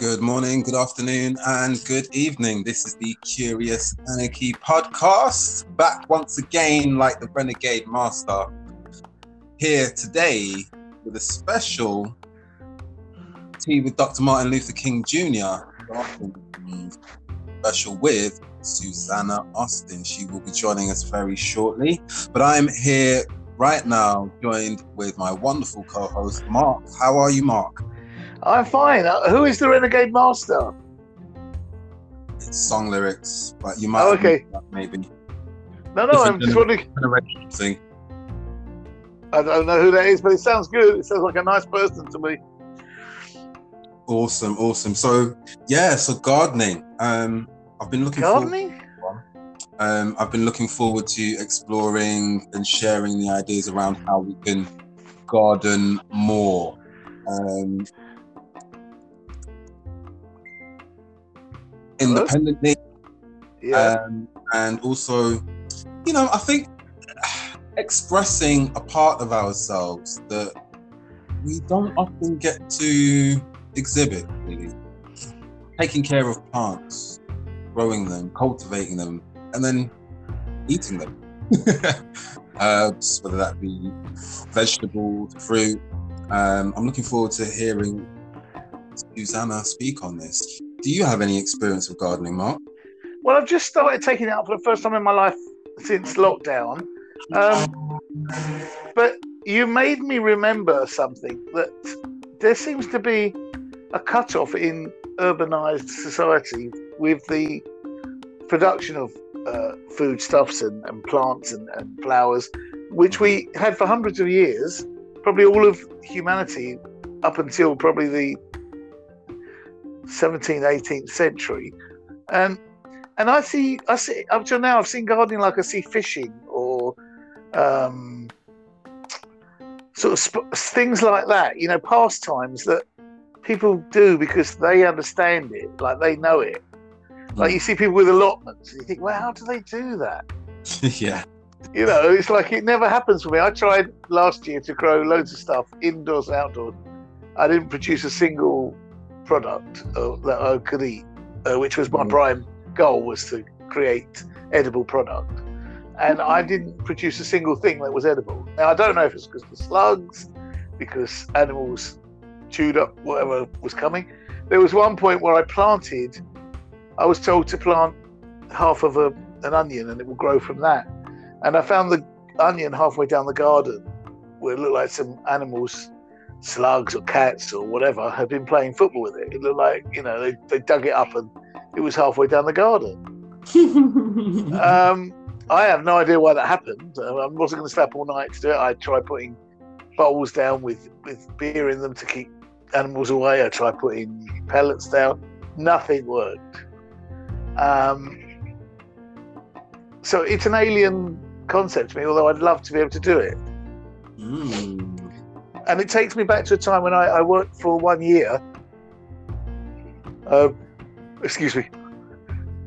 Good morning, good afternoon, and good evening. This is the Curious Anarchy podcast. Back once again, like the Renegade Master, here today with a special tea with Dr. Martin Luther King Jr. Special with Susanna Austin. She will be joining us very shortly. But I'm here right now, joined with my wonderful co host, Mark. How are you, Mark? I'm fine. Uh, who is the Renegade Master? It's song lyrics, but you might. Oh, okay. Maybe. No, no, I'm just wondering. Thing. I don't know who that is, but it sounds good. It sounds like a nice person to me. Awesome, awesome. So yeah, so gardening. Um, I've been looking gardening. Forward, um, I've been looking forward to exploring and sharing the ideas around how we can garden more. Um, independently. Yeah. Um, and also, you know, I think expressing a part of ourselves that we don't often get to exhibit, really. Taking care of plants, growing them, cultivating them, and then eating them. Herbs, whether that be vegetables, fruit. Um, I'm looking forward to hearing Susanna speak on this. Do you have any experience of gardening, Mark? Well, I've just started taking it up for the first time in my life since lockdown. Um, but you made me remember something that there seems to be a cut-off in urbanized society with the production of uh, foodstuffs and, and plants and, and flowers, which we had for hundreds of years, probably all of humanity up until probably the 17th, 18th century. And and I see, I see up till now, I've seen gardening like I see fishing or um, sort of sp- things like that. You know, pastimes that people do because they understand it, like they know it. Like you see people with allotments, and you think, well, how do they do that? yeah. You know, it's like it never happens for me. I tried last year to grow loads of stuff indoors and outdoors. I didn't produce a single product uh, that I could eat, uh, which was my prime goal was to create edible product. And I didn't produce a single thing that was edible. Now I don't know if it's because the slugs, because animals chewed up whatever was coming. There was one point where I planted. I was told to plant half of a, an onion and it will grow from that. And I found the onion halfway down the garden where it looked like some animals slugs or cats or whatever had been playing football with it. It looked like, you know, they, they dug it up and it was halfway down the garden. um, I have no idea why that happened. I wasn't going to stay up all night to do it. I tried putting bowls down with, with beer in them to keep animals away. I tried putting pellets down. Nothing worked. Um, so it's an alien concept to me, although I'd love to be able to do it. Mm. And it takes me back to a time when I, I worked for one year. Uh, excuse me.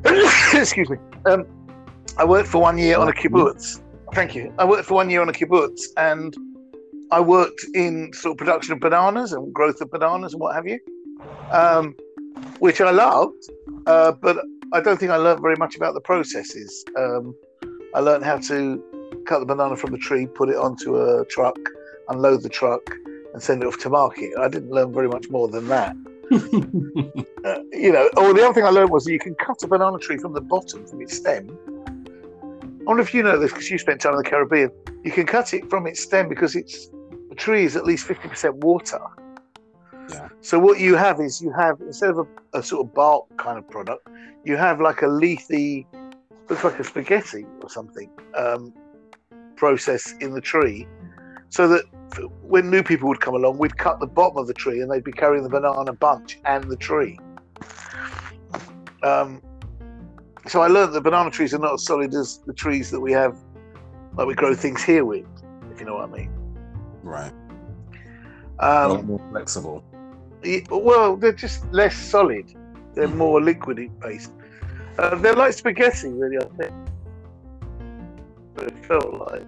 excuse me. Um, I worked for one year on a kibbutz. Thank you. I worked for one year on a kibbutz, and I worked in sort of production of bananas and growth of bananas and what have you, um, which I loved. Uh, but I don't think I learned very much about the processes. Um, I learned how to cut the banana from the tree, put it onto a truck, unload the truck, and send it off to market. I didn't learn very much more than that. uh, you know, or the other thing I learned was that you can cut a banana tree from the bottom, from its stem. I wonder if you know this because you spent time in the Caribbean. You can cut it from its stem because it's the tree is at least fifty percent water. Yeah. So what you have is you have instead of a, a, sort of bark kind of product, you have like a leafy, looks like a spaghetti or something, um, process in the tree, so that when new people would come along, we'd cut the bottom of the tree and they'd be carrying the banana bunch and the tree. Um, so I learned that banana trees are not as solid as the trees that we have, like we grow things here with, if you know what I mean. Right. Um, a lot more flexible. well, they're just less solid. They're Mm. more liquid based. Uh, they're like spaghetti, really. I think. But it felt like.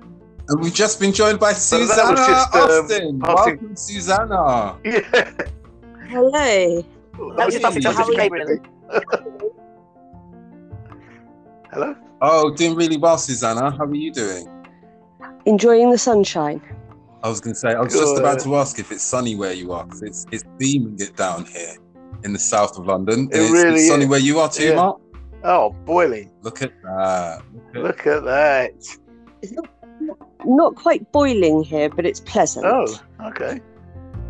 And we've just been joined by that was Susanna just, um, Austin. passing- Welcome, Susanna. Yeah. Hello. That was Okay, stuff just are you came in. Hello. Oh, doing really well, Susanna. How are you doing? Enjoying the sunshine. I was going to say, I was just about to ask if it's sunny where you are, because it's it's beaming it down here in the south of London. It it's, really it's sunny is. where you are too, Yeah. Mark. Oh, boiling! Look at that. Look at- Look at that. It's not, not quite boiling here, but it's pleasant. Oh, okay.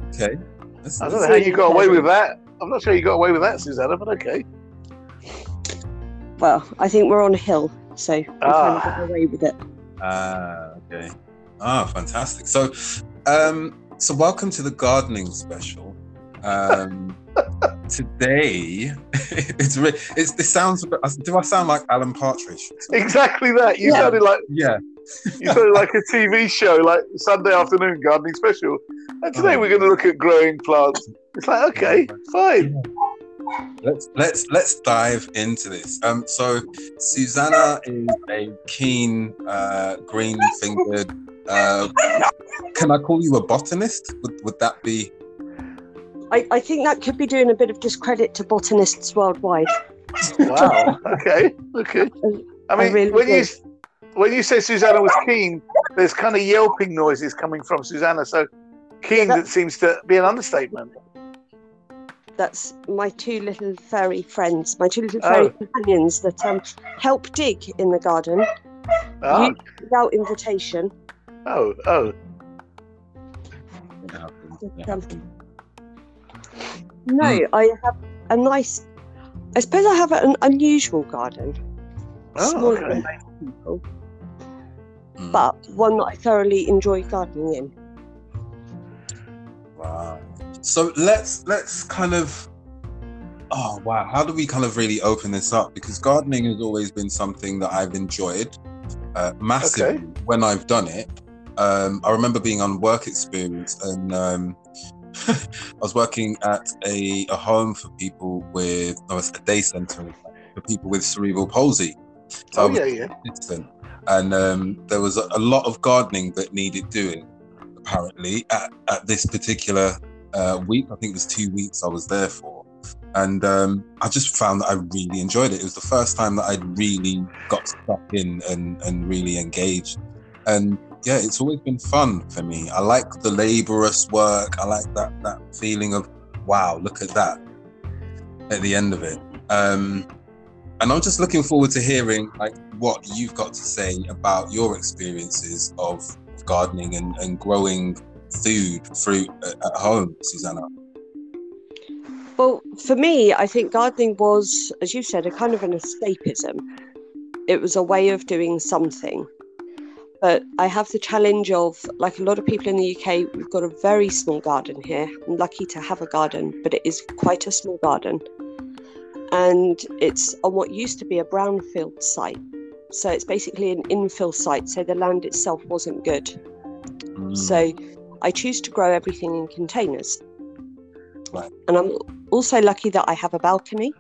Okay. That's- I don't know that's- how you got away with that. I'm not sure you got away with that, Susanna, but okay. Well, I think we're on a hill, so we kind Ah. of got away with it. Ah, okay. Ah, fantastic. So, um, so welcome to the gardening special. Um, today, it's re- it's it sounds. Do I sound like Alan Partridge? Exactly that. You Yeah. sounded like Yeah. You sounded like a TV show, like Sunday afternoon gardening special. And today Oh. we're going to look at growing plants. It's like okay, fine. Let's let's let's dive into this. Um, so Susanna is a keen, uh, green-fingered. Uh, can I call you a botanist? Would would that be? I, I think that could be doing a bit of discredit to botanists worldwide. Wow. Okay. Okay. I I mean, really when you do. When you say Susanna was keen, there's kind of yelping noises coming from Susanna. So keen Yeah, that seems to be an understatement. That's my two little fairy friends, my two little Oh. fairy companions that um, help dig in the garden Ah, you- without invitation. oh, oh. But, um, no, Hmm. I have a nice. I suppose I have an unusual garden, Oh, okay. Than most people, Mm, but one that I thoroughly enjoy gardening in. wow. So let's let's kind of. Oh wow! How do we kind of really open this up? Because gardening has always been something that I've enjoyed uh, massively Okay. when I've done it. Um, I remember being on work experience and um, I was working at a, a home for people with, no, it's a day centre for people with cerebral palsy. So Oh yeah, yeah. assistant, and um, there was a, lot of gardening that needed doing. Apparently, at, at this particular uh, week, I think it was two weeks I was there for, and um, I just found that I really enjoyed it. It was the first time that I'd really got stuck in and and really engaged, and yeah, it's always been fun for me. I like the laborious work. I like that that feeling of wow, look at that at the end of it. Um, and I'm just looking forward to hearing like what you've got to say about your experiences of, gardening and, and growing food, fruit at, at home, Susanna. Well, for me, I think gardening was, as you said, a kind of an escapism. It was a way of doing something. But I have the challenge of, like a lot of people in the UK, we've got a very small garden here. I'm lucky to have a garden, but it is quite a small garden. And it's on what used to be a brownfield site. So it's basically an infill site, so the land itself wasn't good. Mm, So I choose to grow everything in containers. Right. And I'm also lucky that I have a balcony.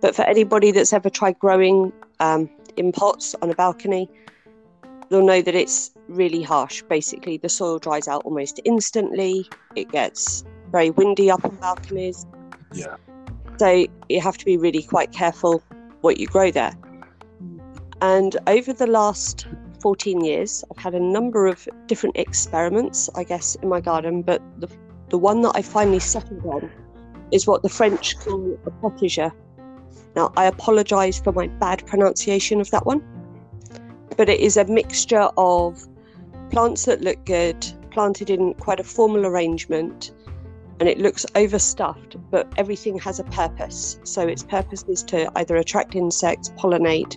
But for anybody that's ever tried growing um, in pots on a balcony, they'll know that it's really harsh. Basically, the soil dries out almost instantly. It gets very windy up on balconies. yeah. So you have to be really quite careful what you grow there. And over the last 14 years, I've had a number of different experiments, I guess, in my garden. But the, the one that I finally settled on is what the French call a potager. Now, I apologise for my bad pronunciation of that one, but it is a mixture of plants that look good, planted in quite a formal arrangement, and it looks overstuffed, but everything has a purpose. So its purpose is to either attract insects, pollinate,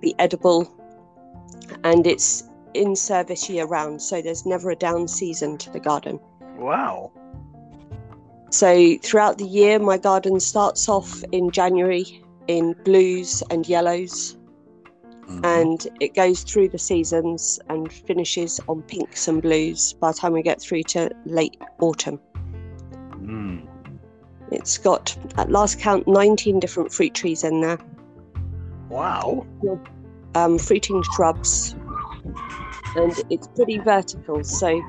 be edible, and it's in service year round. So there's never a down season to the garden. Wow. So throughout the year, my garden starts off in January in blues and yellows, Mhm. and it goes through the seasons and finishes on pinks and blues by the time we get through to late autumn. It's got, at last count, 19 different fruit trees in there, Wow. um, fruiting shrubs, and it's pretty vertical. So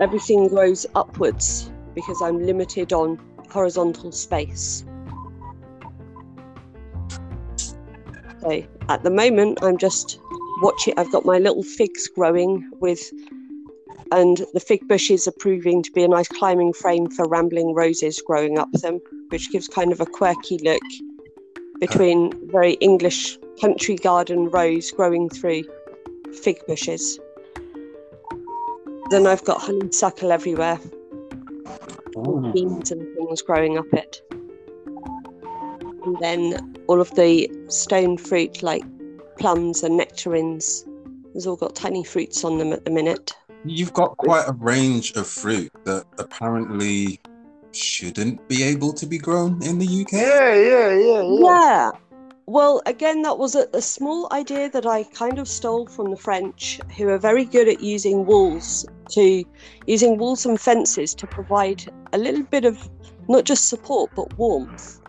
everything grows upwards because I'm limited on horizontal space. So at the moment, I'm just watching. I've got my little figs growing with, and the fig bushes are proving to be a nice climbing frame for rambling roses growing up them, which gives kind of a quirky look between very English country garden rose growing through fig bushes. Then I've got honeysuckle everywhere, mm. beans and things growing up it. And then all of the stone fruit like plums and nectarines. has all got tiny fruits on them at the minute. You've got quite a range of fruit that apparently shouldn't be able to be grown in the UK. Yeah, yeah, yeah, yeah. Yeah. Well, again, that was a, a small idea that I kind of stole from the French, who are very good at using walls to using walls and fences to provide a little bit of not just support but warmth.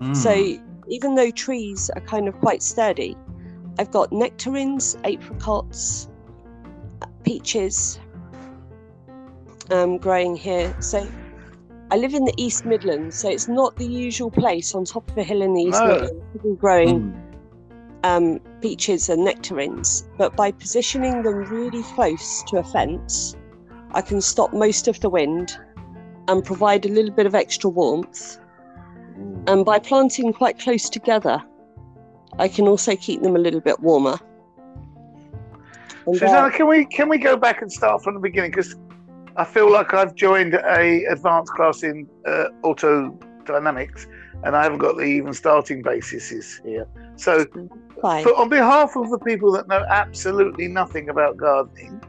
Mm. So even though trees are kind of quite sturdy, I've got nectarines, apricots, peaches um, growing here. So I live in the East Midlands, so it's not the usual place on top of a hill in the East No. Midlands growing Mm. um, peaches and nectarines. But by positioning them really close to a fence, I can stop most of the wind and provide a little bit of extra warmth. And by planting quite close together, I can also keep them a little bit warmer. And, uh, Susanna, can we can we go back and start from the beginning? Because I feel like I've joined a advanced class in uh, auto dynamics, and I haven't got the even starting bases here. So, fine. for, on behalf of the people that know absolutely nothing about gardening,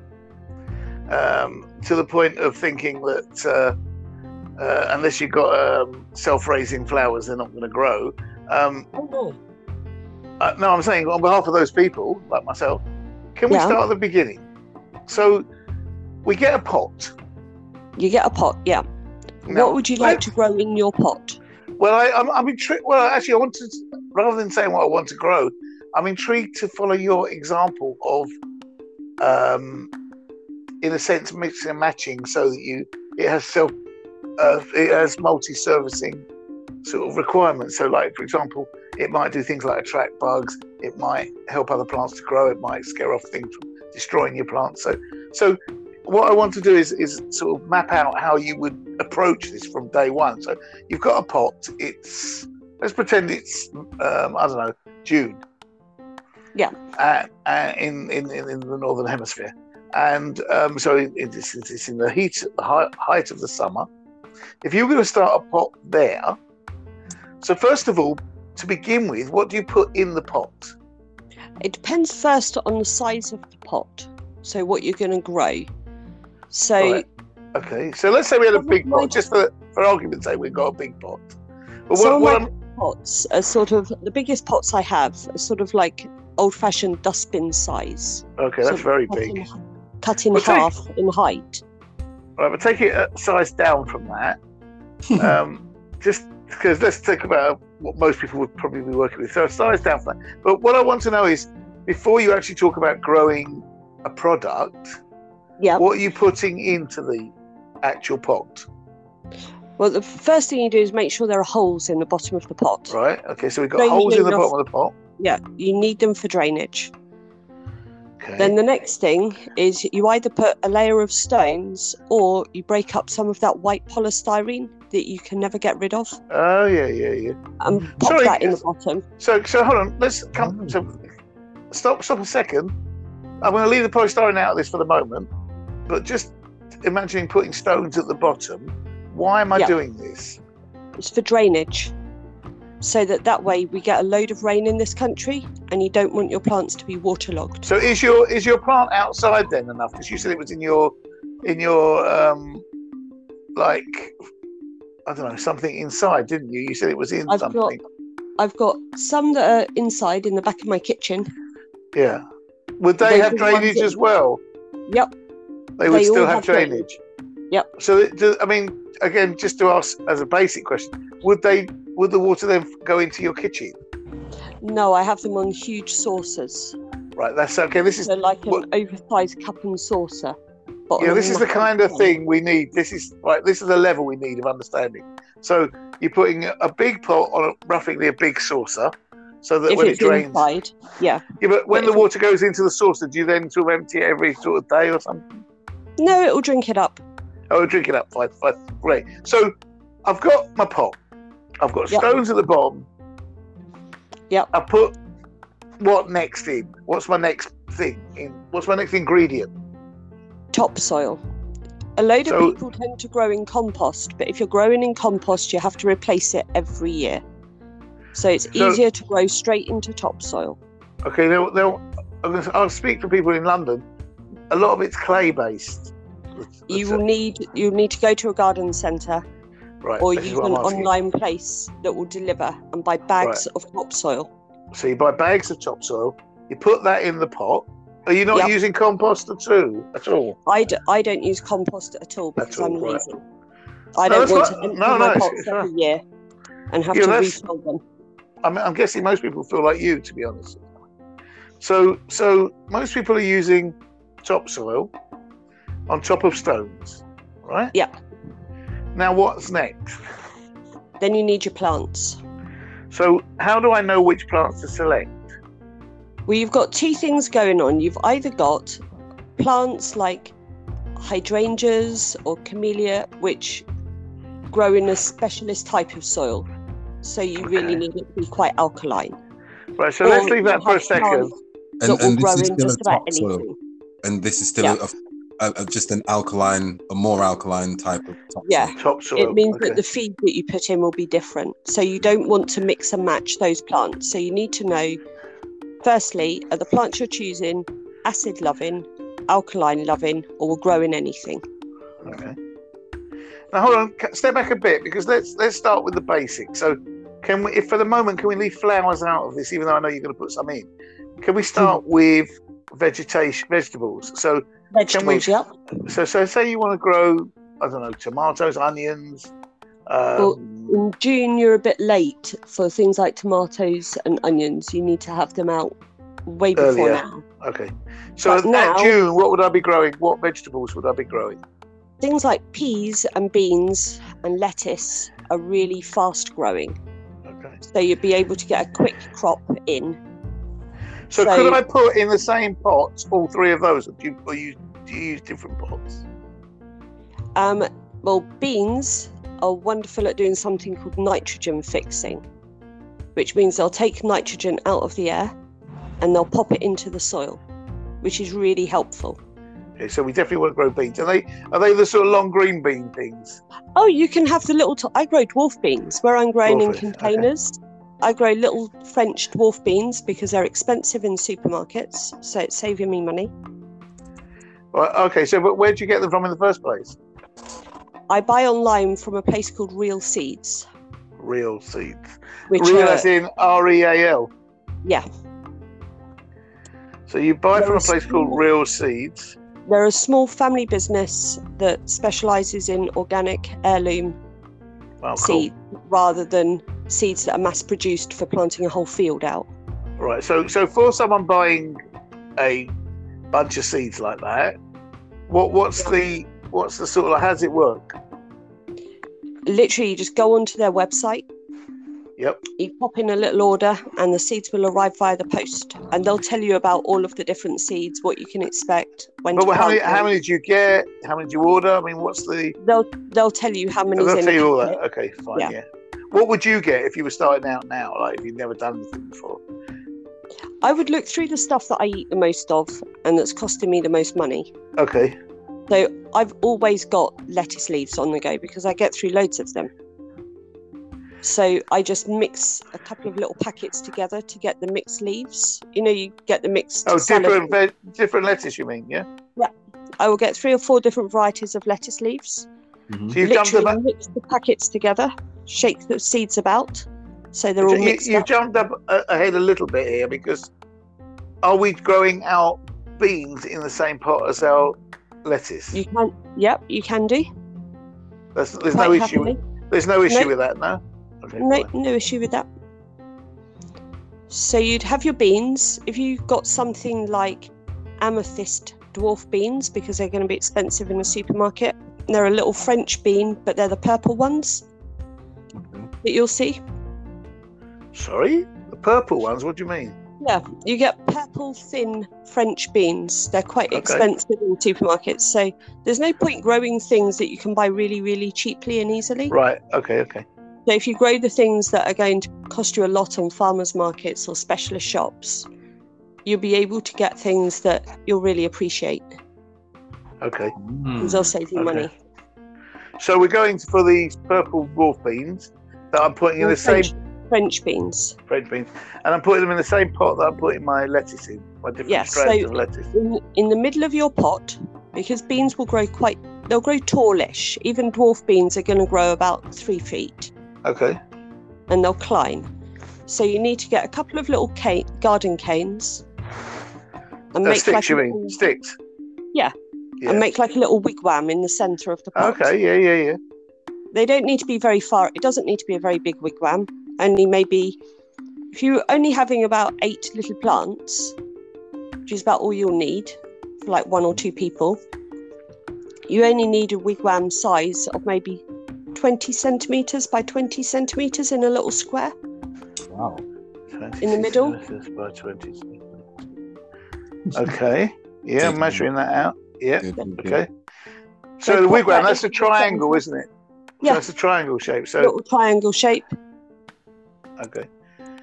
um, to the point of thinking that uh, uh, unless you've got um, self-raising flowers, they're not going to grow. Um, Oh, no. uh, no, I'm saying on behalf of those people, like myself, can we Yeah. start at the beginning? So we get a pot. You get a pot, yeah. Now, what would you like let- to grow in your pot? Well, I, I'm, I'm intrigued. Well, actually, I wanted rather than saying what I want to grow, I'm intrigued to follow your example of, um, in a sense, mixing and matching, so that you it has self, uh, it has multi-servicing sort of requirements. So, like for example, it might do things like attract bugs. It might help other plants to grow. It might scare off things from destroying your plants. So, so what I want to do is is sort of map out how you would approach this from day one. So you've got a pot. It's let's pretend it's um, I don't know June. Yeah. Uh, uh, in, in in the northern hemisphere, and um, so it, it's, it's in the heat, the height, height of the summer. If you're going to start a pot there, so first of all, to begin with, what do you put in the pot? It depends first on the size of the pot. So what you're going to grow. So Right. Okay, so let's say we had a big pot, just for for argument's sake, we've got a big pot. But what, what my pots are sort of the biggest pots I have are sort of like old-fashioned dustbin size. okay, that's very cut big. In, cut in Well, take- half in height. Right, but take it a size down from that. um, just because let's think about what most people would probably be working with. So a size down for that. But what I want to know is before you actually talk about growing a product, Yeah. what are you putting into the actual pot? Well, the first thing you do is make sure there are holes in the bottom of the pot. Right. Okay, so we've got Drainage holes in the enough. bottom of the pot. Yeah, you need them for drainage. Okay. Then the next thing is you either put a layer of stones or you break up some of that white polystyrene that you can never get rid of oh yeah, yeah, yeah. and pop Sorry, that in the bottom. So, so hold on. Let's come. So, stop, stop a second. I'm going to leave the polystyrene out of this for the moment, but just imagining putting stones at the bottom. Why am I Yeah. doing this? It's for drainage. So that that way we get a load of rain in this country and you don't want your plants to be waterlogged. So, is your is your plant outside then enough? Because you said it was in your in your um like I don't know something inside, didn't you? You said it was in I've got- something. I've got some that are inside in the back of my kitchen. Yeah. Would they Those have are the ones drainage as well? Yep. They would They still have have drainage. drainage. Yep. So, do, I mean, again, just to ask as a basic question, would they would the water then go into your kitchen? No, I have them on huge saucers. Right. That's okay. This is So like an what- oversized cup and saucer. Yeah, this is the kind of thing we need. This is right. This is the level we need of understanding. So you're putting a big pot on a, roughly a big saucer, so that If when it drains. inside, yeah. Yeah, but when but the water goes into the saucer, do you then sort of empty it every sort of day or something? No, it will drink it up. Oh, drink it up. Fine, fine, great. So I've got my pot. I've got Yep. stones at the bottom. Yep. I put what next in? What's my next thing in? What's my next ingredient? Topsoil. A load So- of people tend to grow in compost, but if you're growing in compost, you have to replace it every year. So it's So- easier to grow straight into topsoil. Okay, they'll, they'll, I'll speak to people in London. A lot of it's clay based. You will need you need to go to a garden centre right, or use an online place that will deliver and buy bags of topsoil. So you buy bags of topsoil. You put that in the pot. Are you not Yep. using compost at all? At all? I, d- I don't use compost at all because all, I'm right. lazy. I No, don't that's want fine. to empty No, no, my it's- pots every year and have Yeah, to that's- refill them. I mean, I'm guessing most people feel like you, to be honest. So, so most people are using topsoil on top of stones, right? Yep. Now, what's next? Then you need your plants. So, how do I know which plants to select? Well, you've got two things going on. You've either got plants like hydrangeas or camellia, which grow in a specialist type of soil. So you really need it to be quite alkaline. Right. So Or let's leave that for a second. plants And, and this is still a just about topsoil. And this is still Yeah. a, a, a- just an alkaline, a more alkaline type of topsoil. Yeah. Topsoil. It means okay. that the feed that you put in will be different. So you don't want to mix and match those plants. So you need to know firstly, are the plants you're choosing acid loving, alkaline loving, or will grow in anything? Okay. Now hold on. Step back a bit because let's let's start with the basics. So, can we, if for the moment, can we leave flowers out of this? Even though I know you're going to put some in, can we start Hmm. with vegetation, vegetables? So, Vegetables, yep. so so say you want to grow, I don't know, tomatoes, onions. Well, Um, In June, you're a bit late for things like tomatoes and onions. You need to have them out way before Earlier. now. okay. So but now- June, what would I be growing? What vegetables would I be growing? Things like peas and beans and lettuce are really fast growing. Okay. So you'd be able to get a quick crop in. So, So- could I put in the same pot all three of those, or do you, or you do you use different pots? Um, well, beans are wonderful at doing something called nitrogen fixing, which means they'll take nitrogen out of the air and they'll pop it into the soil, which is really helpful. Okay, so we definitely want to grow beans. Are they are they the sort of long green bean things? Oh, you can have the little. T- I grow dwarf beans where I'm growing in beans, okay. containers. I grow little French dwarf beans because they're expensive in supermarkets, so it's saving me money. Well, okay, so but where do you get them from in the first place? I buy online from a place called Real Seeds, Real seeds. which Real are, as in R E A L. yeah, So you buy from a place called Real Seeds. they're a small family business that specialises in organic heirloom Oh, cool. seed rather than seeds that are mass produced for planting a whole field out. Right. So so for someone buying a bunch of seeds like that, what what's the what's the sort of how does it work? Literally, you just go onto their website, Yep. you pop in a little order, and the seeds will arrive via the post. And they'll tell you about all of the different seeds, what you can expect, when But how many how many do you get? How many do you order? I mean, what's the? They'll they'll tell you how many. They'll tell you all that. Okay, fine. Yeah. Yeah. What would you get if you were starting out now? Like if you've never done anything before? I would look through the stuff that I eat the most of, and that's costing me the most money. Okay. So I've always got lettuce leaves on the go because I get through loads of them. So I just mix a couple of little packets together to get the mixed leaves. You know, you get the mixed. Oh, different ve- different lettuce. You mean? Yeah. Yeah, I will get three or four different varieties of lettuce leaves. Mhm. So you've jumped Literally about. mix the packets together, shake the seeds about, so they're all You, mixed you've up. jumped up ahead a little bit here because are we growing our beans in the same pot as our lettuce? You can, yep, you can do. There's, no issue. happily. There's no issue No. with that, no. Okay. No, fine. no issue with that. So you'd have your beans. If you got something like amethyst dwarf beans because they're going to be expensive in the supermarket. They're a little French bean, but they're the purple ones Okay. that you'll see. Sorry, the purple ones. What do you mean? Yeah, you get purple thin French beans. They're quite Okay. expensive in supermarkets, so there's no point growing things that you can buy really, really cheaply and easily. Right. Okay. Okay. So if you grow the things that are going to cost you a lot on farmers markets or specialist shops, you'll be able to get things that you'll really appreciate Okay. Hmm, because they'll save you Okay. money. So we're going for these purple dwarf beans that I'm putting in Or the same French, beans. French beans, and I'm putting them in the same pot that I'm putting my lettuce in, my different Yeah, strands so- of lettuce. In, in the middle of your pot, because beans will grow quite, they'll grow tallish. Even dwarf beans are going to grow about three feet Okay. and they'll climb. So you need to get a couple of little cane, garden canes and Uh, make sticks, like you a mean? Sticks. Yeah. Yeah. and make like a little wigwam in the centre of the pot. Okay. Yeah. Yeah. Yeah. They don't need to be very far. It doesn't need to be a very big wigwam. Only maybe if you're only having about eight little plants, which is about all you'll need for like one or two people, you only need a wigwam size of maybe 20 centimeters by 20 centimeters in a little square. Wow. In the middle? by 20. Okay. Yeah, Good. measuring that out. Yeah. Okay. So So the wigwam, that's a triangle, isn't it? Yeah. That's a triangle shape. So little triangle shape. Okay.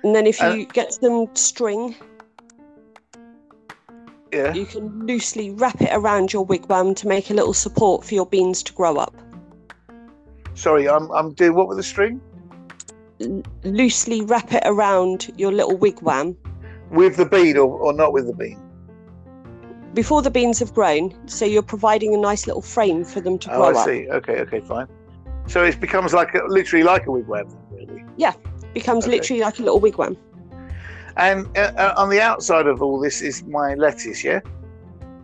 And then if Uh, you get some string, Yeah. you can loosely wrap it around your wigwam to make a little support for your beans to grow up. Sorry, I'm I'm doing what with the string? L- loosely wrap it around your little wigwam With the bean or, or not with the bean? before the beans have grown. So you're providing a nice little frame for them to Oh, grow I up. see. Okay, okay, fine. So it becomes like a, literally like a wigwam, really. Becomes Okay. literally like a little wigwam. And uh, uh, on the outside of all this is my lettuce, yeah.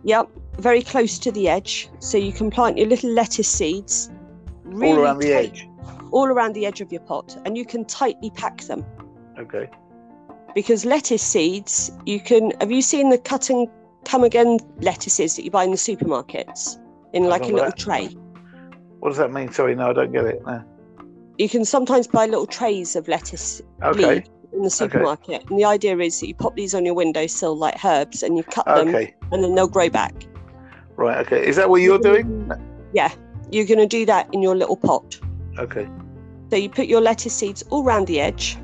Yep, very close to the edge. So you can plant your little lettuce seeds really all around the tight- edge. all around the edge of your pot, and you can tightly pack them. Okay. because lettuce seeds you can have you seen the cut and come again lettuces that you buy in the supermarkets in like a little that. tray What does that mean? Sorry, no, I don't get it. No. You can sometimes buy little trays of lettuce Okay. leaves in the supermarket and the idea is that you pop these on your windowsill like herbs and you cut them Okay. and then they'll grow back Right. Okay. Is that what you're doing? Yeah. You're going to do that in your little pot Okay. so you put your lettuce seeds all around the edge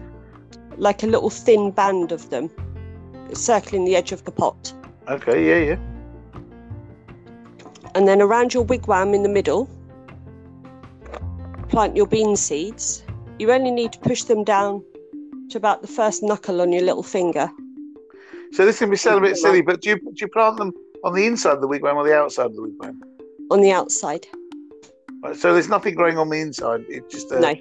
like a little thin band of them circling the edge of the pot Okay. Yeah. Yeah. and then around your wigwam in the middle, plant your bean seeds. You only need to push them down to about the first knuckle on your little finger. So this can be sound a bit silly, but do you do you plant them on the inside of the wigwam or the outside of the wigwam? On the outside, Right, so there's nothing growing on the inside. It's just uh, no,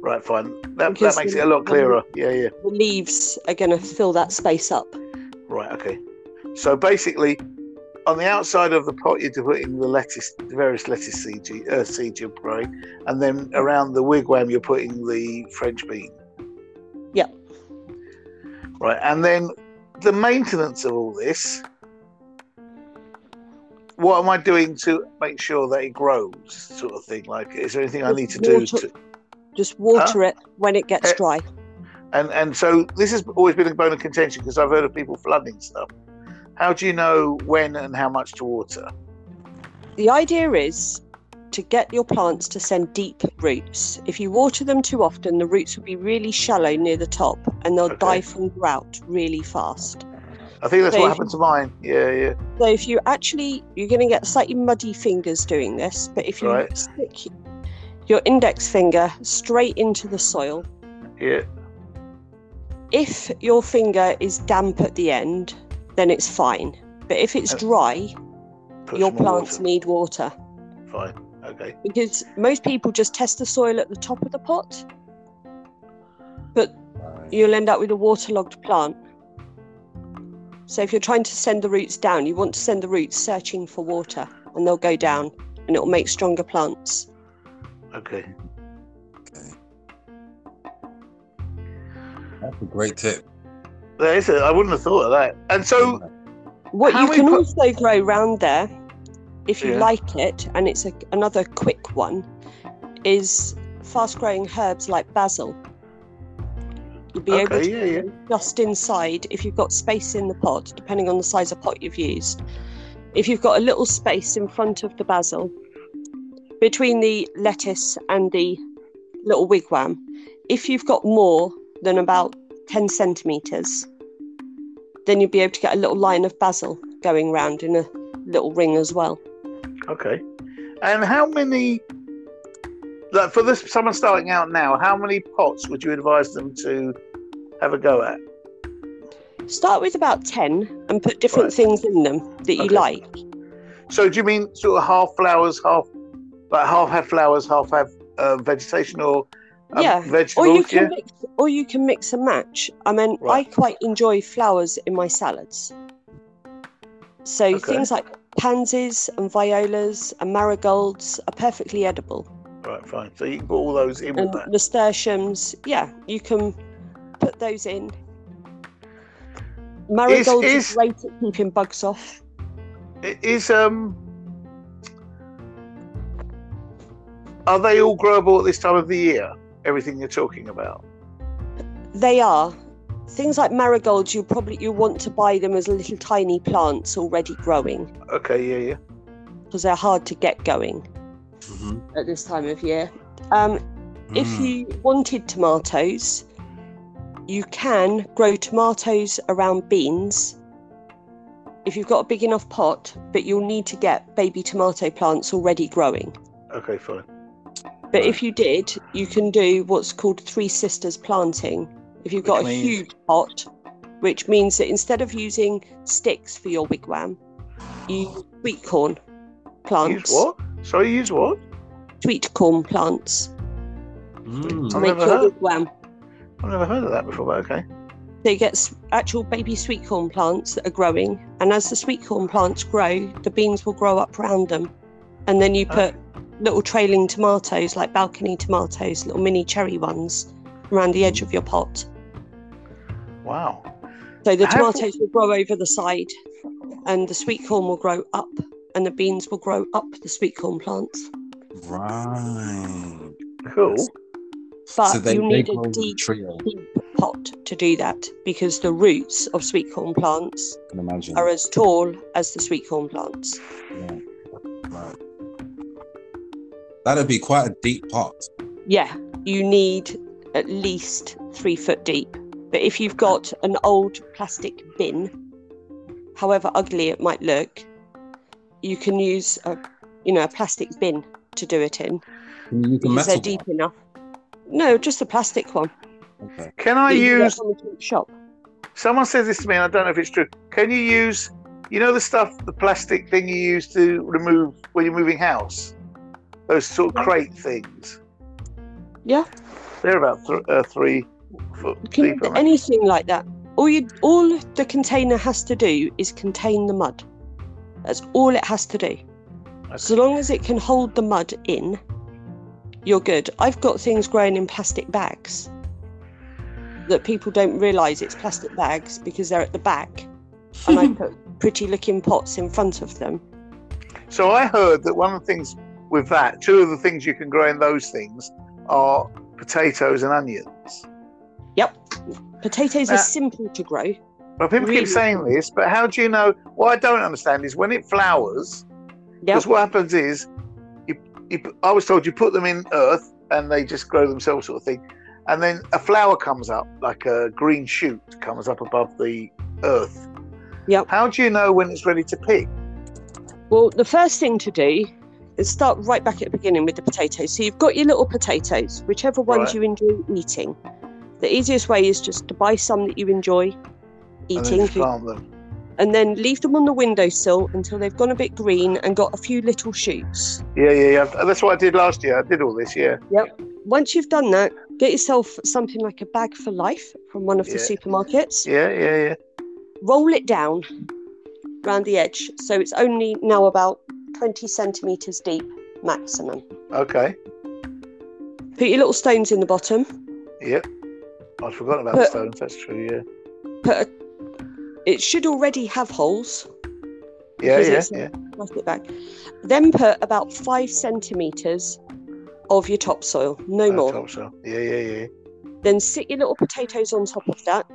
right. Fine. That, that makes the- it a lot clearer. Yeah. Yeah. the leaves are going to fill that space up. Right. Okay. So basically, on the outside of the pot, you're putting the lettuce, the various lettuce seeds, uh, seeds you're growing, and then around the wigwam, you're putting the French bean. Yep. Right, and then the maintenance of all this. What am I doing to make sure that it grows, sort of thing? Like, is there anything I need to do to? Just water it when it gets Eh. dry. And and so this has always been a bone of contention because I've heard of people flooding stuff. How do you know when and how much to water? The idea is to get your plants to send deep roots. If you water them too often, the roots will be really shallow near the top and they'll Okay. die from drought really fast. I think that's So what if- happened to mine. Yeah, yeah. So if you actually, you're going to get slightly muddy fingers doing this, but if you Right. stick your index finger straight into the soil, Yeah. if your finger is damp at the end, then it's fine. But if it's Uh, dry, Put your plants water. need water Fine. Okay. because most people just test the soil at the top of the pot, but Right. you'll end up with a waterlogged plant. So if you're trying to send the roots down, you want to send the roots searching for water and they'll go down and it'll make stronger plants. Okay. Okay. That's a great tip. That is a, I wouldn't have thought of that. And so What you can put- also grow round there, if you Yeah. like it, and it's a, another quick one, is fast growing herbs like basil. You'll be able to yeah, yeah. just inside if you've got space in the pot, depending on the size of pot you've used. If you've got a little space in front of the basil, between the lettuce and the little wigwam, if you've got more than about 10 centimetres, then you'll be able to get a little line of basil going round in a little ring as well. Okay. And how many, like for this someone starting out now, how many pots would you advise them to have a go at? Start with about 10 and put different Right. things in them that you Okay. like. So do you mean sort of half flowers, half like half have flowers, half have uh, vegetation, or um, Yeah, vegetables? Or you can yeah. mix or you can mix and match. I mean, Right. I quite enjoy flowers in my salads. So Okay. things like pansies and violas and marigolds are perfectly edible. Right, fine. So you can put all those in with And that. nasturtiums, yeah, you can put those in. Marigolds is- are great at keeping bugs off. Is um, are they all growable at this time of the year? Everything you're talking about. They are. Things like marigolds, you probably you want to buy them as little tiny plants already growing Okay, yeah, yeah. because they're hard to get going Mhm. at this time of year. Um, If Mm. you wanted tomatoes, you can grow tomatoes around beans. If you've got a big enough pot, but you'll need to get baby tomato plants already growing. Okay, fine. But if you did, you can do what's called three sisters planting. If you've got Which a means- huge pot, which means that instead of using sticks for your wigwam, you use sweet corn plants. Use what? Sorry, use what? Sweet corn plants Mm. to I've make your heard- wigwam. I've never heard of that before, but okay. So you get actual baby sweet corn plants that are growing, and as the sweet corn plants grow, the beans will grow up around them, and then you put little trailing tomatoes, like balcony tomatoes, little mini cherry ones, around the edge of your pot. Wow. So the Have- tomatoes will grow over the side, and the sweet corn will grow up, and the beans will grow up the sweet corn plants. Right. Cool. But so they, you need grow a deep, deep pot to do that because the roots of sweet corn plants I can imagine. are as tall as the sweet corn plants. Yeah. Right. That'd be quite a deep pot. Yeah, you need at least three foot deep. But if you've got an old plastic bin, however ugly it might look, you can use a you know a plastic bin to do it in Can you use a because metal they're deep enough. No, just a plastic one. one? Okay. Can I that you can get use? from the cheap shop. Someone says this to me, and I don't know if it's true. Can you use? You know the stuff, the plastic thing you use to remove when you're moving house. Those sort of crate things. Yeah, They're about th- uh, three foot can deep. Anything like that. All you all the container has to do is contain the mud. That's all it has to do. So long as it can hold the mud in, you're good. I've got things growing in plastic bags that people don't realise it's plastic bags because they're at the back, and I put pretty looking pots in front of them. So I heard that one of the things with that, two of the things you can grow in those things are potatoes and onions. Yep, potatoes Uh, are simple to grow. Well, people Really? keep saying this, but how do you know? What I don't understand is when it flowers, Yep. because what happens is, you, you, I was told you put them in earth and they just grow themselves, sort of thing, and then a flower comes up, like a green shoot comes up above the earth. Yep. How do you know when it's ready to pick? Well, the first thing to do start right back at the beginning with the potatoes. So you've got your little potatoes, whichever ones Right. you enjoy eating. The easiest way is just to buy some that you enjoy And then eating, just plant them. and then leave them on the windowsill until they've gone a bit green and got a few little shoots. Yeah, yeah, yeah. That's what I did last year. I did all this. Yeah. Yep. Once you've done that, get yourself something like a bag for life from one of the supermarkets. Yeah, yeah, yeah. Roll it down around the edge so it's only now about 20 centimeters deep maximum. Okay. Put your little stones in the bottom. Yep. I'd forgotten about the But- stones. That's true. Yeah. Put a, it should already have holes Yeah, yeah, yeah. plastic bag. Then put about five centimeters of your topsoil, no Oh, more. topsoil. Yeah, yeah, yeah. Then sit your little potatoes on top of that.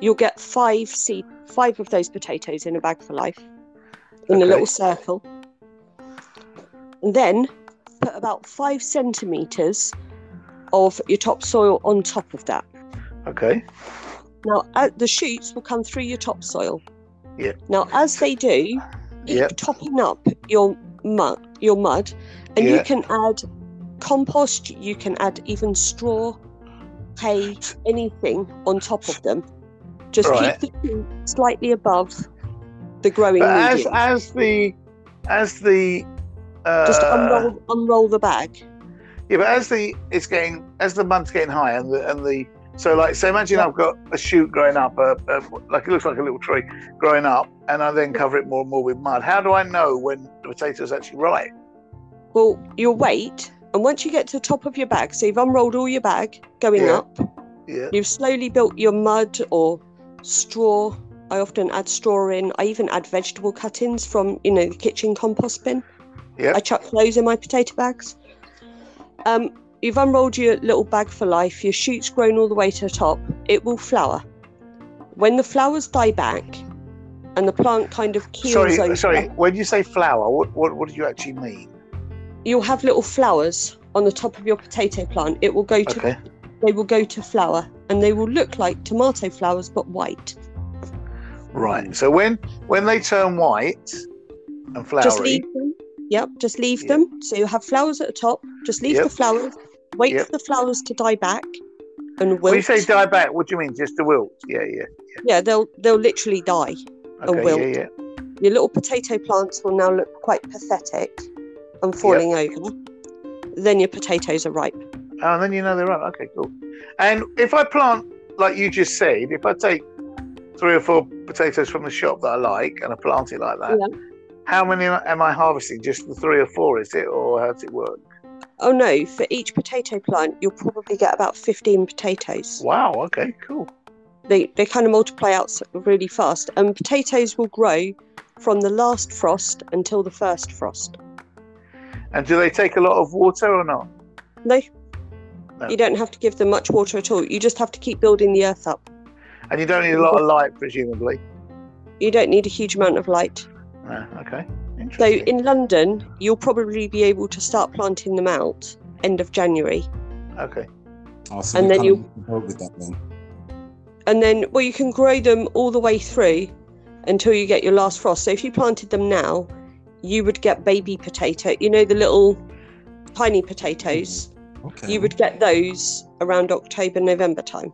You'll get five seed, five of those potatoes in a bag for life, in a little circle. And then put about five centimeters of your topsoil on top of that. Okay. Now, uh, the shoots will come through your topsoil. Yeah. Now, as they do, Yeah. topping up your mud, your mud, and you can add compost. You can add even straw, hay, anything on top of them. Just Right. keep the slightly above the growing But as as the as the uh, Just unroll, unroll the bag. Yeah, but as the it's getting as the mud's getting higher and the and the so like so imagine I've got a shoot growing up, uh, uh, like it looks like a little tree growing up, and I then cover it more and more with mud. How do I know when the potato's actually ripe? Well, you'll wait, and once you get to the top of your bag, so you've unrolled all your bag going Yeah. up, Yeah, You've slowly built your mud or straw. I often add straw in. I even add vegetable cuttings from, you know, the kitchen compost bin. Yep. I chuck those in my potato bags. Um, you've unrolled your little bag for life. Your shoot's grown all the way to the top. It will flower. When the flowers die back, and the plant kind of keels sorry, over, sorry. When you say flower, what what what do you actually mean? you'll have little flowers on the top of your potato plant. It will go to Okay, they will go to flower, and they will look like tomato flowers but white. right. So when when they turn white and flowery, Just leave them. Yep, just leave Yeah. them. So you have flowers at the top. Just leave Yep. the flowers. Wait Yep. for the flowers to die back and wilt. when you say die back, what do you mean? Just the wilt? Yeah, yeah. yeah, they'll they'll literally die. Okay, wilt. yeah, yeah. Your little potato plants will now look quite pathetic and falling over. Then your potatoes are ripe. Oh, and then you know they're ripe. Okay, cool. And if I plant, like you just said, if I take three or four potatoes from the shop that I like and I plant it like that, Yeah. How many am I harvesting? Just the three or four, is it, or how does it work? Oh no, for each potato plant, you'll probably get about 15 potatoes. Wow. Okay. Cool. They, they kind of multiply out really fast, and potatoes will grow from the last frost until the first frost. And do they take a lot of water or not? No, No. you don't have to give them much water at all. You just have to keep building the earth up. And you don't need a lot of light, presumably. You don't need a huge amount of light. No. Okay. So in London, you'll probably be able to start planting them out end of January. okay. Oh, so And you're then you- of with that then. And then, well, you can grow them all the way through until you get your last frost. So if you planted them now, you would get baby potato. You know, the little tiny potatoes. Mm-hmm. Okay. You would get those around October, November time.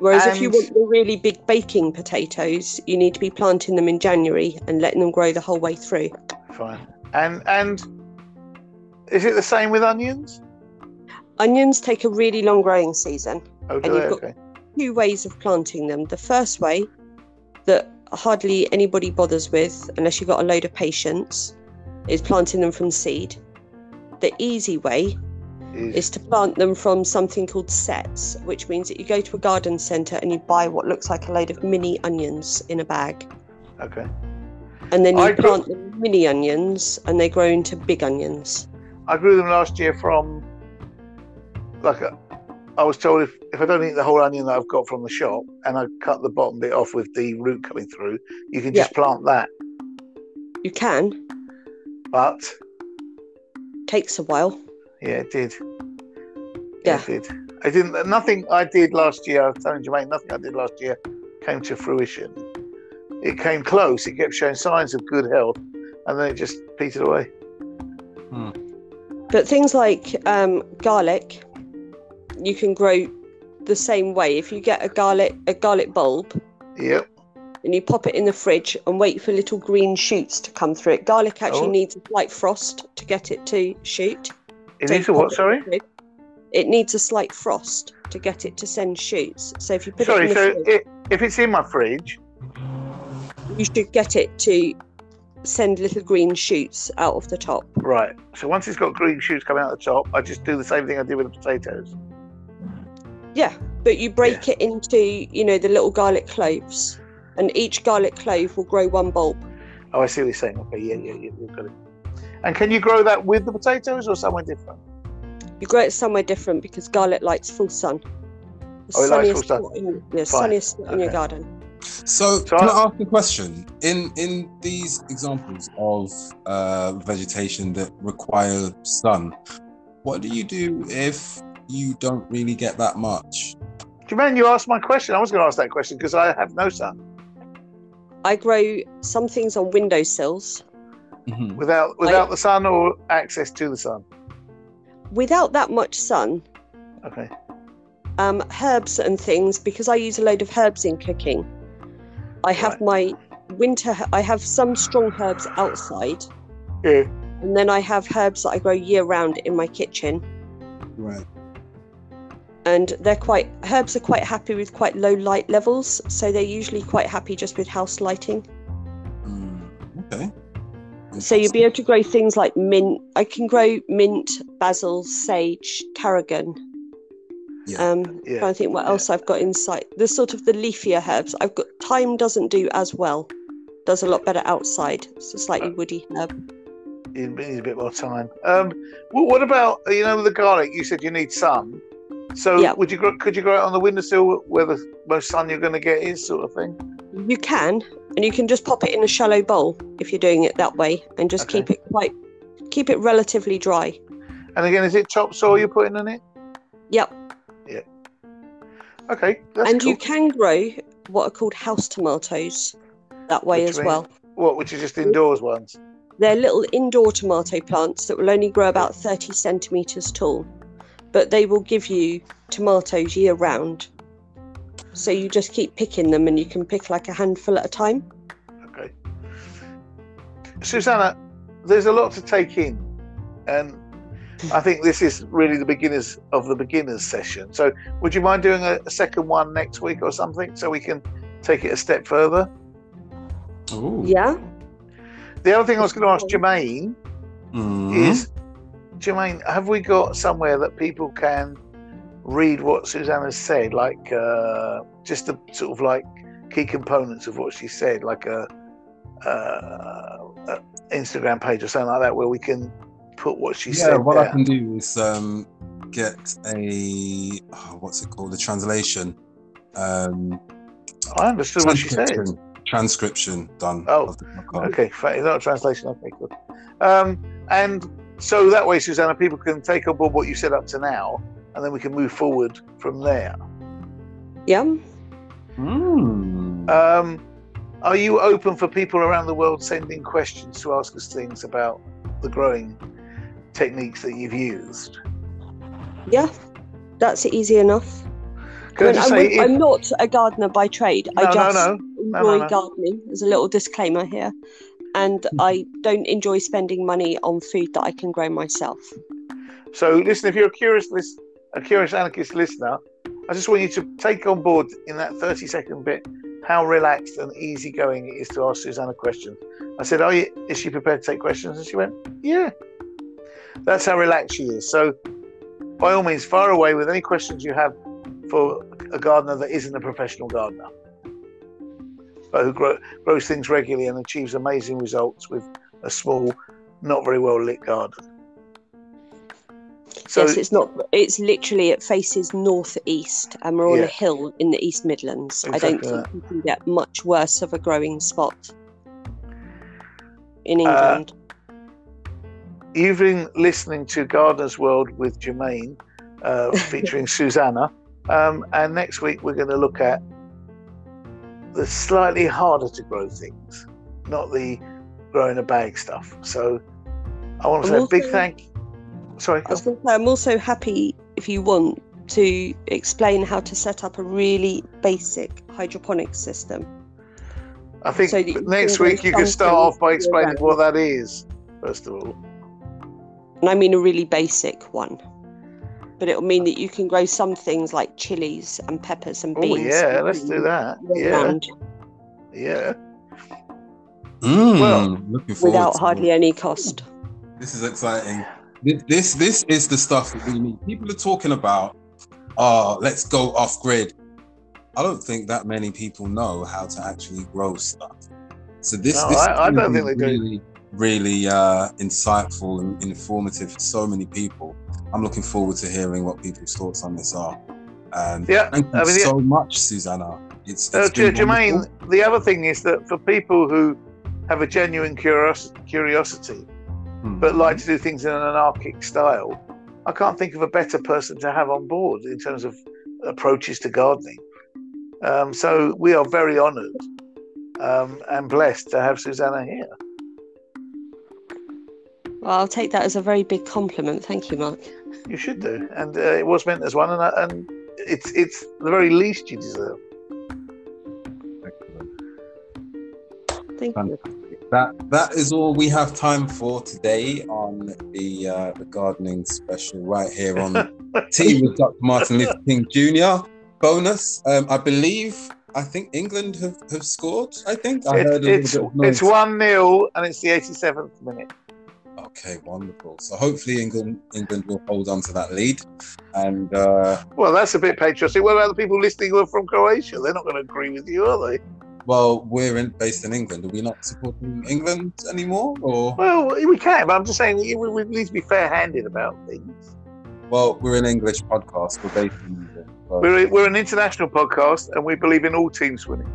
Whereas if you want the really big baking potatoes, you need to be planting them in January and letting them grow the whole way through. Fine. And and is it the same with onions? Onions take a really long growing season. Oh, do And you've got- Okay. Two ways of planting them. The first way that hardly anybody bothers with, unless you've got a load of patience, is planting them from seed. The easy way Mm. is to plant them from something called sets, which means that you go to a garden centre and you buy what looks like a load of mini onions in a bag. Okay. And then you I grew- plant the mini onions and they grow into big onions. I grew them last year from like a, I was told if, if I don't eat the whole onion that I've got from the shop and I cut the bottom bit off with the root coming through, you can just plant that. You can, But takes a while. yeah, it did. Yeah. It did. I didn't. Nothing I did last year. I was telling Jermaine, nothing I did last year came to fruition. It came close. It kept showing signs of good health, and then it just petered away. But things like um, garlic, you can grow the same way. If you get a garlic a garlic bulb Yep. and you pop it in the fridge and wait for little green shoots to come through it, garlic actually Oh. needs a slight frost to get it to shoot. It needs a what? Sorry. the fridge. It needs a slight frost to get it to send shoots. So if you put Sorry. it in So the fridge, it, if it's in my fridge, you should get it to send little green shoots out of the top. right. So once it's got green shoots coming out the top, I just do the same thing I did with the potatoes. Yeah, but you break it into, you know, the little garlic cloves. and each garlic clove will grow one bulb. Oh, I see what you're saying. Okay, yeah, yeah, yeah, you've got it. And can you grow that with the potatoes or somewhere different? You grow it somewhere different because garlic likes full sun. The Oh, it likes full sunniest sun. spot in, yeah, Fine. sunniest spot in your garden. So, So can I- I ask a question? In in these examples of uh, vegetation that require sun, what do you do if you don't really get that much? Do you mind you asked my question? I was going to ask that question because I have no sun. I grow some things on windowsills. Mhm. Without without the sun or access to the sun. Without that much sun, Okay. um, herbs and things, because I use a load of herbs in cooking, I have my winter, I have some strong herbs outside, Yeah. and then I have herbs that I grow year round in my kitchen. Right. And they're quite, herbs are quite happy with quite low light levels, so they're usually quite happy just with house lighting. Mm, okay. So you'll be able to grow things like mint. I can grow mint, basil, sage, tarragon. Yeah. Um, Yeah, to think what yeah. else I've got in sight. The sort of the leafier herbs. I've got thyme doesn't do as well. Does a lot better outside. It's a slightly Uh, woody herb. You need a bit more time. Um, well, what about you know the garlic? You said you need sun. So Yeah. would you grow, could you grow it on the windowsill where the most sun you're going to get is, sort of thing? You can, and you can just pop it in a shallow bowl if you're doing it that way, and just Okay. keep it quite, keep it relatively dry. And again, is it topsoil you're putting in it? Yep. Yeah. Okay, and cool. you can grow what are called house tomatoes that way Which as mean- well. What, which is just indoors ones? They're little indoor tomato plants that will only grow about 30 centimetres tall, but they will give you tomatoes year round. So you just keep picking them and you can pick like a handful at a time. Okay. Susanna, there's a lot to take in, and I think this is really the beginners of the beginners session. So, would you mind doing a, a second one next week or something so we can take it a step further? Ooh. Yeah. The other thing I was going to ask Jermaine Mhm. is, Jermaine, have we got somewhere that people can read what Susanna said, like uh, just the sort of like key components of what she said, like a, uh, a Instagram page or something like that, where we can put what she yeah, said Yeah, what I can do is um, get a oh, what's it called? the translation. Um, I understood what she said. transcription, done. Oh, of the podcast. Okay, fa- not a translation. Okay, good. Um, and so that way, Susanna, people can take on board what you said up to now, and then we can move forward from there. Yeah. Mm. Um, are you open for people around the world sending questions to ask us things about the growing techniques that you've used? Yeah. That's easy enough. Can I I mean, just I'm, say, if- I'm not a gardener by trade. no, I no, just no, enjoy no, no. gardening. There's a little disclaimer here. And I don't enjoy spending money on food that I can grow myself. So, listen, if you're a curious, lis- a curious anarchist listener, I just want you to take on board in that 30 second bit how relaxed and easygoing it is to ask Susanna questions. I said, "Are you? Is she prepared to take questions?" And she went, "Yeah." That's how relaxed she is. So, by all means, fire away with any questions you have for a gardener that isn't a professional gardener, but who grow, grows things regularly and achieves amazing results with a small, not very well lit garden. So, yes, it's not. It's literally it faces northeast, and we're on Yeah. a hill in the East Midlands. I don't think that. you can get much worse of a growing spot in Uh, England. You've been listening to Gardener's World with Jermaine, uh, featuring Susanna. Um, and next week, we're going to look at the slightly harder to grow things, not the grow in a bag stuff. So I want to say a big thank Sorry. I was going to say, I'm also happy if you want to explain how to set up a really basic hydroponic system. I think so next week you can start off by explaining what that is, first of all. And I mean a really basic one. But it'll mean that you can grow some things like chilies and peppers and beans. Oh, beans. yeah, let's do that. Yeah, year-round yeah. Mm, Well, looking forward Without hardly it. any cost. This is exciting. This, this is the stuff that we need. People are talking about, oh, let's go off grid. I don't think that many people know how to actually grow stuff. So this, No, this I- is I don't think they do. really, really uh, insightful and informative for so many people. I'm looking forward to hearing what people's thoughts on this are. Um, Yeah, thank you I mean, so much, Susanna. It's, Uh, it's been Jermaine, the other thing is that for people who have a genuine curios- curiosity, Hmm. but like to do things in an anarchic style, I can't think of a better person to have on board in terms of approaches to gardening. Um, so we are very honoured um, and blessed to have Susanna here. Well, I'll take that as a very big compliment. Thank you, Mark. You should do, and uh, it was meant as one, and, uh, and it's it's the very least you deserve. Excellent. Thank you. That that is all we have time for today on the uh, the gardening special right here on Tea with Dr. Martin Luther King Jr. Bonus. Um, I believe I think England have, have scored. I think I It- heard a it's little bit of it's one 0 and it's the eighty seventh minute. Okay, wonderful. So hopefully England England will hold on to that lead, and uh, Well, that's a bit patriotic. What about the people listening who are from Croatia? They're not going to agree with you, are they? Well, we're in, based in England. Are we not supporting England anymore? Or Well, we can, but I'm just saying we, we need to be fair-handed about things. well, we're an English podcast. We're based in England. We're, we're an international podcast, and we believe in all teams winning.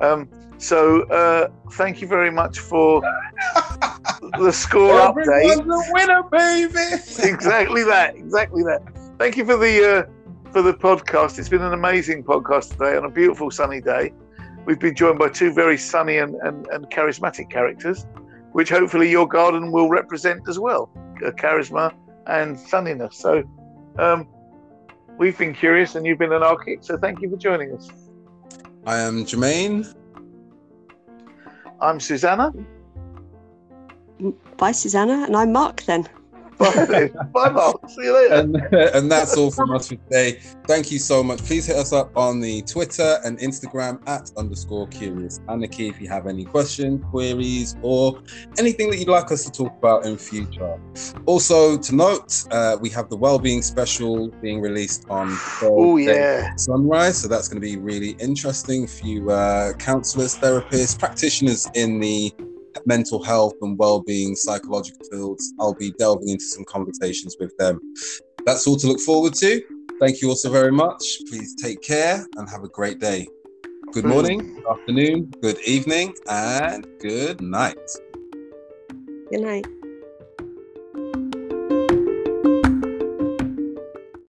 Um, so, uh, thank you very much for the score update. Everyone's a winner, baby. exactly that. Exactly that. Thank you for the uh, for the podcast. It's been an amazing podcast today on a beautiful sunny day. We've been joined by two very sunny and, and, and charismatic characters, which hopefully your garden will represent as well, uh, charisma and sunniness. So, um, we've been curious, and you've been anarchic. So, thank you for joining us. I am Jermaine. I'm Susanna. Bye, Susanna. And I'm Mark then. Bye. Bye, Mark. See you later. and, and that's all from us for today. Thank you so much. Please hit us up on the Twitter and Instagram at underscore curious anarchy if you have any questions, queries, or anything that you'd like us to talk about in future. Also, to note, uh, we have the wellbeing special being released on Oh yeah. sunrise so that's going to be really interesting for you uh, counselors therapists practitioners in the mental health and well-being psychological fields i'll be delving into some conversations with them. That's all to look forward to. Thank you also very much. Please take care and have a great day. Good morning good afternoon good evening and good night. Good night.